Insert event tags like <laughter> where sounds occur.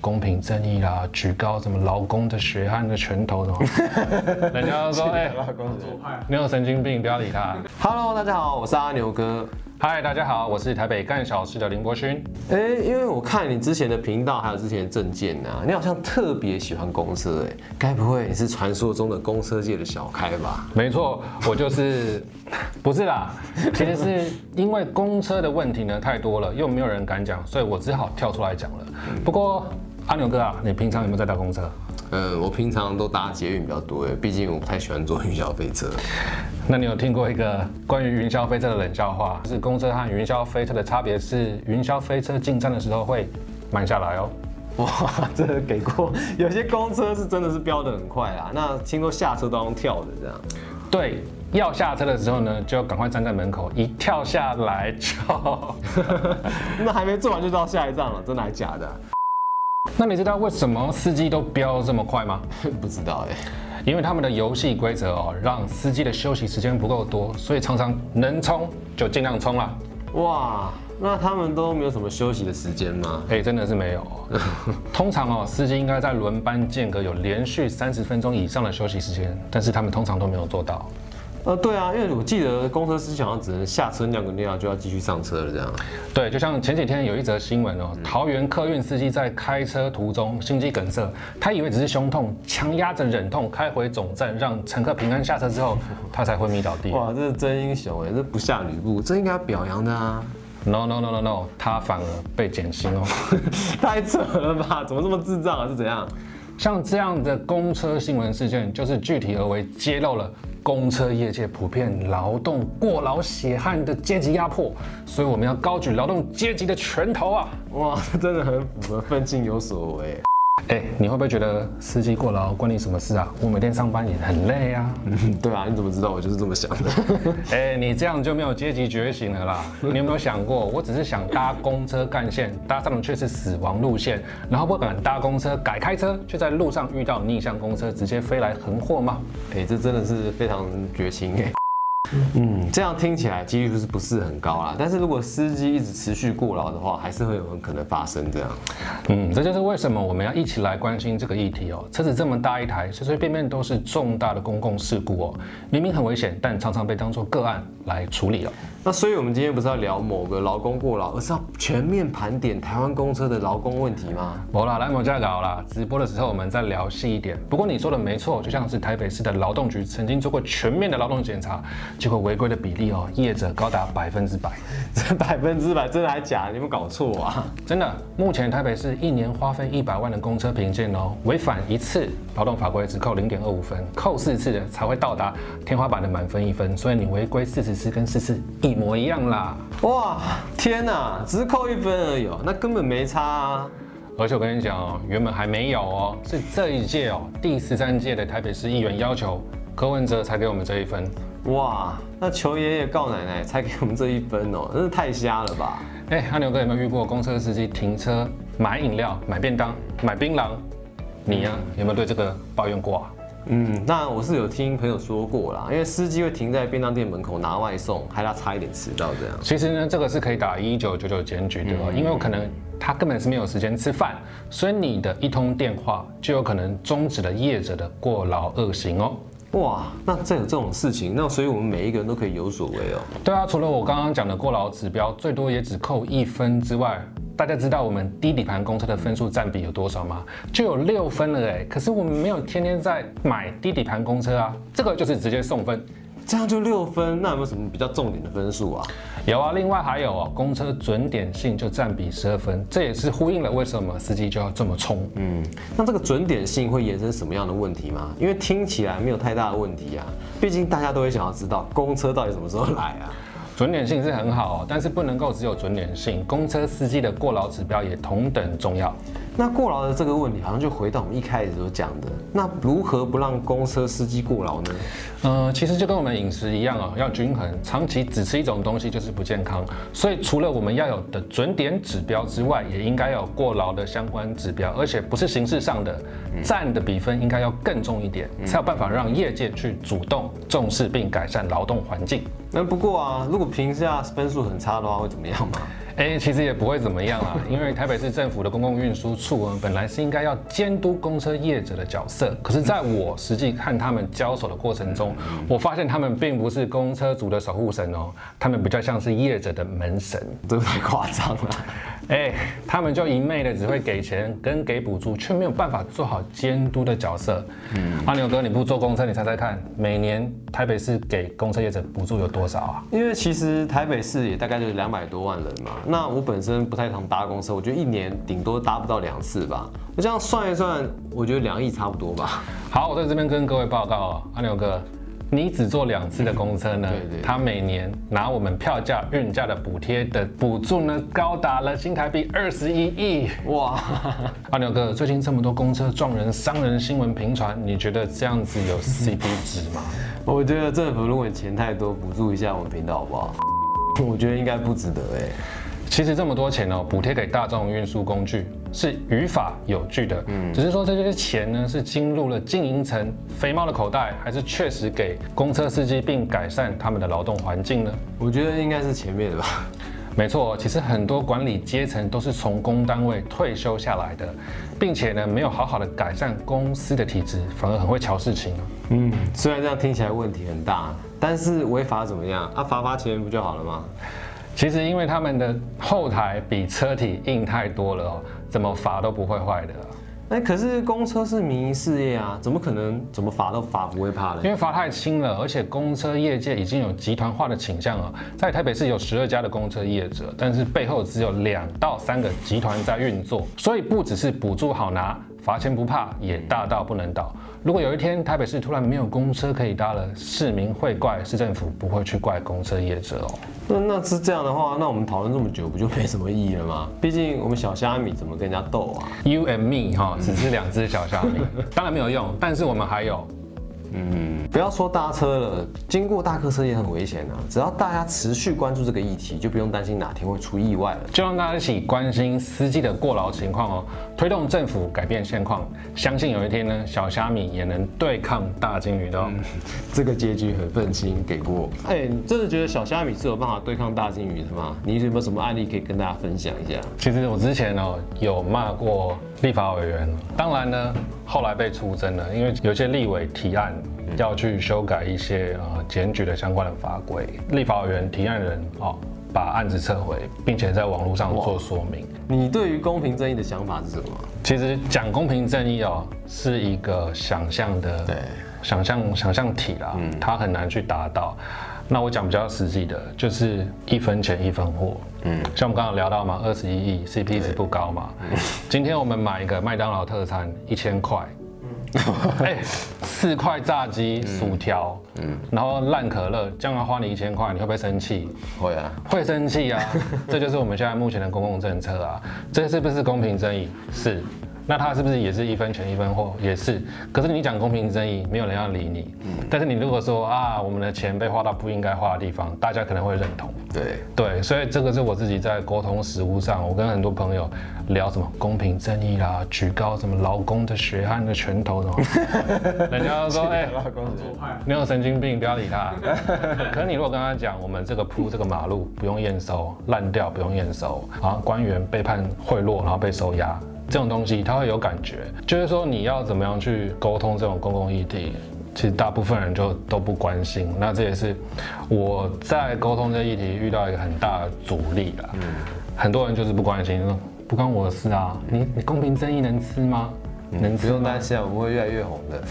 公平正义啦，举高什么劳工的血汗的拳头的，<laughs> 人家都说哎，你有神经病，不要理他。Hello，大家好，我是阿牛哥。嗨，大家好，我是台北干小事的林柏勋。哎、因为我看你之前的频道还有之前的证件啊，你好像特别喜欢公车，哎，该不会你是传说中的公车界的小开吧？没错，我就是，<laughs> 不是啦，其实是因为公车的问题呢太多了，又没有人敢讲，所以我只好跳出来讲了。不过阿牛哥啊，你平常有没有在搭公车？嗯，我平常都搭捷运比较多，哎，毕竟我不太喜欢坐云霄飞车。<laughs> 那你有听过一个关于云霄飞车的冷笑话？就是公车和云霄飞车的差别是，云霄飞车进站的时候会慢下来哦。<laughs> 哇，这个给过，有些公车是真的是飙得很快啊，那听说下车都要用跳的这样。对，要下车的时候呢，就要赶快站在门口，一跳下来就。<laughs> 那还没坐完就到下一站了，真的还假的啊、那你知道为什么司机都飙这么快吗？<laughs> 不知道哎、因为他们的游戏规则哦，让司机的休息时间不够多，所以常常能冲就尽量冲啦。哇，那他们都没有什么休息的时间吗？哎，真的是没有哦。<laughs> 通常哦，司机应该在轮班间隔有连续三十分钟以上的休息时间，但是他们通常都没有做到。呃，对啊，因为我记得公车司机好像只能下车尿个尿就要继续上车了，这样。对，就像前几天有一则新闻哦，桃园客运司机在开车途中心肌梗塞，他以为只是胸痛，强压着忍痛开回总站，让乘客平安下车之后，他才昏迷倒地。哇，这是真英雄哎，这不下吕布，这应该要表扬的啊！No no no no no，他反而被减薪哦。<laughs> 太扯了吧？怎么这么智障啊？是怎样？像这样的公车新闻事件，就是具体而为揭露了公车业界普遍劳动过劳血汗的阶级压迫，所以我们要高举劳动阶级的拳头啊！哇，这真的很符合奋进有所为。哎，你会不会觉得司机过劳关你什么事啊？我每天上班也很累啊。嗯，<laughs> 对啊，你怎么知道我就是这么想的？<laughs> 哎，你这样就没有阶级觉醒了啦！你有没有想过，我只是想搭公车干线，搭上的却是死亡路线，然后不敢搭公车改开车，却在路上遇到逆向公车直接飞来横祸吗？哎，这真的是非常绝情哎。嗯，这样听起来几率是不是很高啦？但是如果司机一直持续过劳的话，还是会有很可能发生这样。嗯，这就是为什么我们要一起来关心这个议题哦。车子这么大一台，随随便便都是重大的公共事故哦。明明很危险，但常常被当作个案来处理了。那所以，我们今天不是要聊某个劳工过劳，而是要全面盘点台湾公车的劳工问题吗？好啦，来某家搞啦。直播的时候我们再聊细一点。不过你说的没错，就像是台北市的劳动局曾经做过全面的劳动检查，结果违规的比例哦，业者高达百分之百。这 <laughs> 百分之百真的还假的？你有没有搞错啊？真的，目前台北市一年花费一百万的公车评鉴哦，违反一次劳动法规只扣零点二五分，扣四次的才会到达天花板的满分一分，所以你违规四十次跟四次一模一样啦。哇，天哪，只是扣一分而已哦，那根本没差啊。而且我跟你讲哦，原本还没有哦，是这一届哦，第十三届的台北市议员要求柯文哲才给我们这一分。哇，那求爷爷告奶奶才给我们这一分哦，真是太瞎了吧？哎，阿牛哥有没有遇过公车司机停车买饮料、买便当、买槟榔？你呀、有没有对这个抱怨过啊？嗯，那我是有听朋友说过啦，因为司机会停在便当店门口拿外送，害他差一点迟到这样。其实呢，这个是可以打一九九九检举的哦，因为可能他根本是没有时间吃饭，所以你的一通电话就有可能终止了业者的过劳恶行哦。哇，那这有这种事情，那所以我们每一个人都可以有所为哦。对啊，除了我刚刚讲的过劳指标最多也只扣一分之外，大家知道我们低底盘公车的分数占比有多少吗？就有六分了哎，可是我们没有天天在买低底盘公车啊，这个就是直接送分。这样就六分，那有没有什么比较重点的分数啊？有啊，另外还有哦，公车准点性就占比十二分，这也是呼应了为什么司机就要这么冲。嗯，那这个准点性会衍生什么样的问题吗？因为听起来没有太大的问题啊，毕竟大家都会想要知道公车到底什么时候来啊。准点性是很好，但是不能够只有准点性，公车司机的过劳指标也同等重要。那过劳的这个问题，好像就回到我们一开始所讲的，那如何不让公车司机过劳呢？呃，其实就跟我们饮食一样哦，要均衡，长期只吃一种东西就是不健康。所以除了我们要有的准点指标之外，也应该有过劳的相关指标，而且不是形式上的，占的比分应该要更重一点，才有办法让业界去主动重视并改善劳动环境。那不过啊，如果评价分数很差的话，会怎么样吗？哎，其实也不会怎么样啊，<laughs> 因为台北市政府的公共运输处呢，本来是应该要监督公车业者的角色，可是在我实际看他们交手的过程中，我发现他们并不是公车族的守护神哦，他们比较像是业者的门神，这太夸张了。<laughs> 哎，他们就一昧的只会给钱跟给补助，却没有办法做好监督的角色。嗯，阿牛哥，你不坐公车，你猜猜看，每年台北市给公车业者补助有多少啊？因为其实台北市也大概就是两百多万人嘛。那我本身不太常搭公车，我觉得一年顶多搭不到两次吧。我这样算一算，我觉得两亿差不多吧。好，我在这边跟各位报告哦，阿牛哥。你只坐两次的公车呢？<laughs> 他每年拿我们票价、运价的补贴的补助呢，高达了新台币二十一亿！哇！阿牛哥，最近这么多公车撞人、伤人新闻频传，你觉得这样子有 CP 值吗？<laughs> 我觉得政府如果钱太多，补助一下我们频道好不好？<laughs> 我觉得应该不值得哎。其实这么多钱哦，补贴给大众运输工具是于法有据的，嗯，只是说这些钱呢是进入了经营层肥猫的口袋，还是确实给公车司机并改善他们的劳动环境呢？我觉得应该是前面的吧。没错，其实很多管理阶层都是从公单位退休下来的，并且呢没有好好的改善公司的体制，反而很会瞧事情。嗯，虽然这样听起来问题很大，但是违法怎么样？啊，罚罚钱不就好了吗？其实因为他们的后台比车体硬太多了哦，怎么罚都不会坏的。哎，可是公车是民营事业啊，怎么可能怎么罚都罚不会怕的？因为罚太轻了，而且公车业界已经有集团化的倾向了。在台北市有十二家的公车业者，但是背后只有两到三个集团在运作，所以不只是补助好拿。罚钱不怕，也大到不能倒。如果有一天台北市突然没有公车可以搭了，市民会怪市政府，不会去怪公车业者哦。那那是这样的话，那我们讨论这么久，不就没什么意义了吗？毕竟我们小虾米怎么跟人家斗啊？You and me 哈，只是两只小虾米，<laughs> 当然没有用。但是我们还有。嗯，不要说搭车了，经过大客车也很危险啊。只要大家持续关注这个议题，就不用担心哪天会出意外了。就让大家一起关心司机的过劳情况哦，推动政府改变现况。相信有一天呢，小虾米也能对抗大金鱼的。这个结局很愤青给过。哎，你真的觉得小虾米是有办法对抗大金鱼的吗？你有没有什么案例可以跟大家分享一下？其实我之前哦有骂过立法委员，当然呢。后来被出征了，因为有些立委提案要去修改一些呃检举的相关的法规，立法委员提案人哦把案子撤回，并且在网络上做说明。你对于公平正义的想法是什么？其实讲公平正义哦是一个想象的，对，想象想象体啦，嗯，它很难去达到。那我讲比较实际的，就是一分钱一分货。嗯，像我们刚刚聊到嘛，二十一亿 CP 值不高嘛。今天我们买一个麦当劳特餐一千块，哎，四块炸鸡、薯条，嗯，然后烂可乐，这样花你一千块，你会不会生气？会啊，会生气啊。这就是我们现在目前的公共政策啊，这是不是公平正义？是。那他是不是也是一分钱一分货？也是。可是你讲公平正义，没有人要理你。嗯。但是你如果说啊，我们的钱被花到不应该花的地方，大家可能会认同。对对，所以这个是我自己在沟通实务上，我跟很多朋友聊什么公平正义啦，举高什么劳工的血汗的拳头什么。<laughs> 人家说哎，你有神经病，不要理他。<laughs> 可是你如果跟他讲，我们这个铺这个马路不用验收，烂掉不用验收，然后，官员被判贿赂然后被收押。这种东西他会有感觉，就是说你要怎么样去沟通这种公共议题，其实大部分人就都不关心。那这也是我在沟通这议题遇到一个很大的阻力了。嗯，很多人就是不关心，不关我的事啊。你你公平正义能吃吗？能不用担心，我们会越来越红的。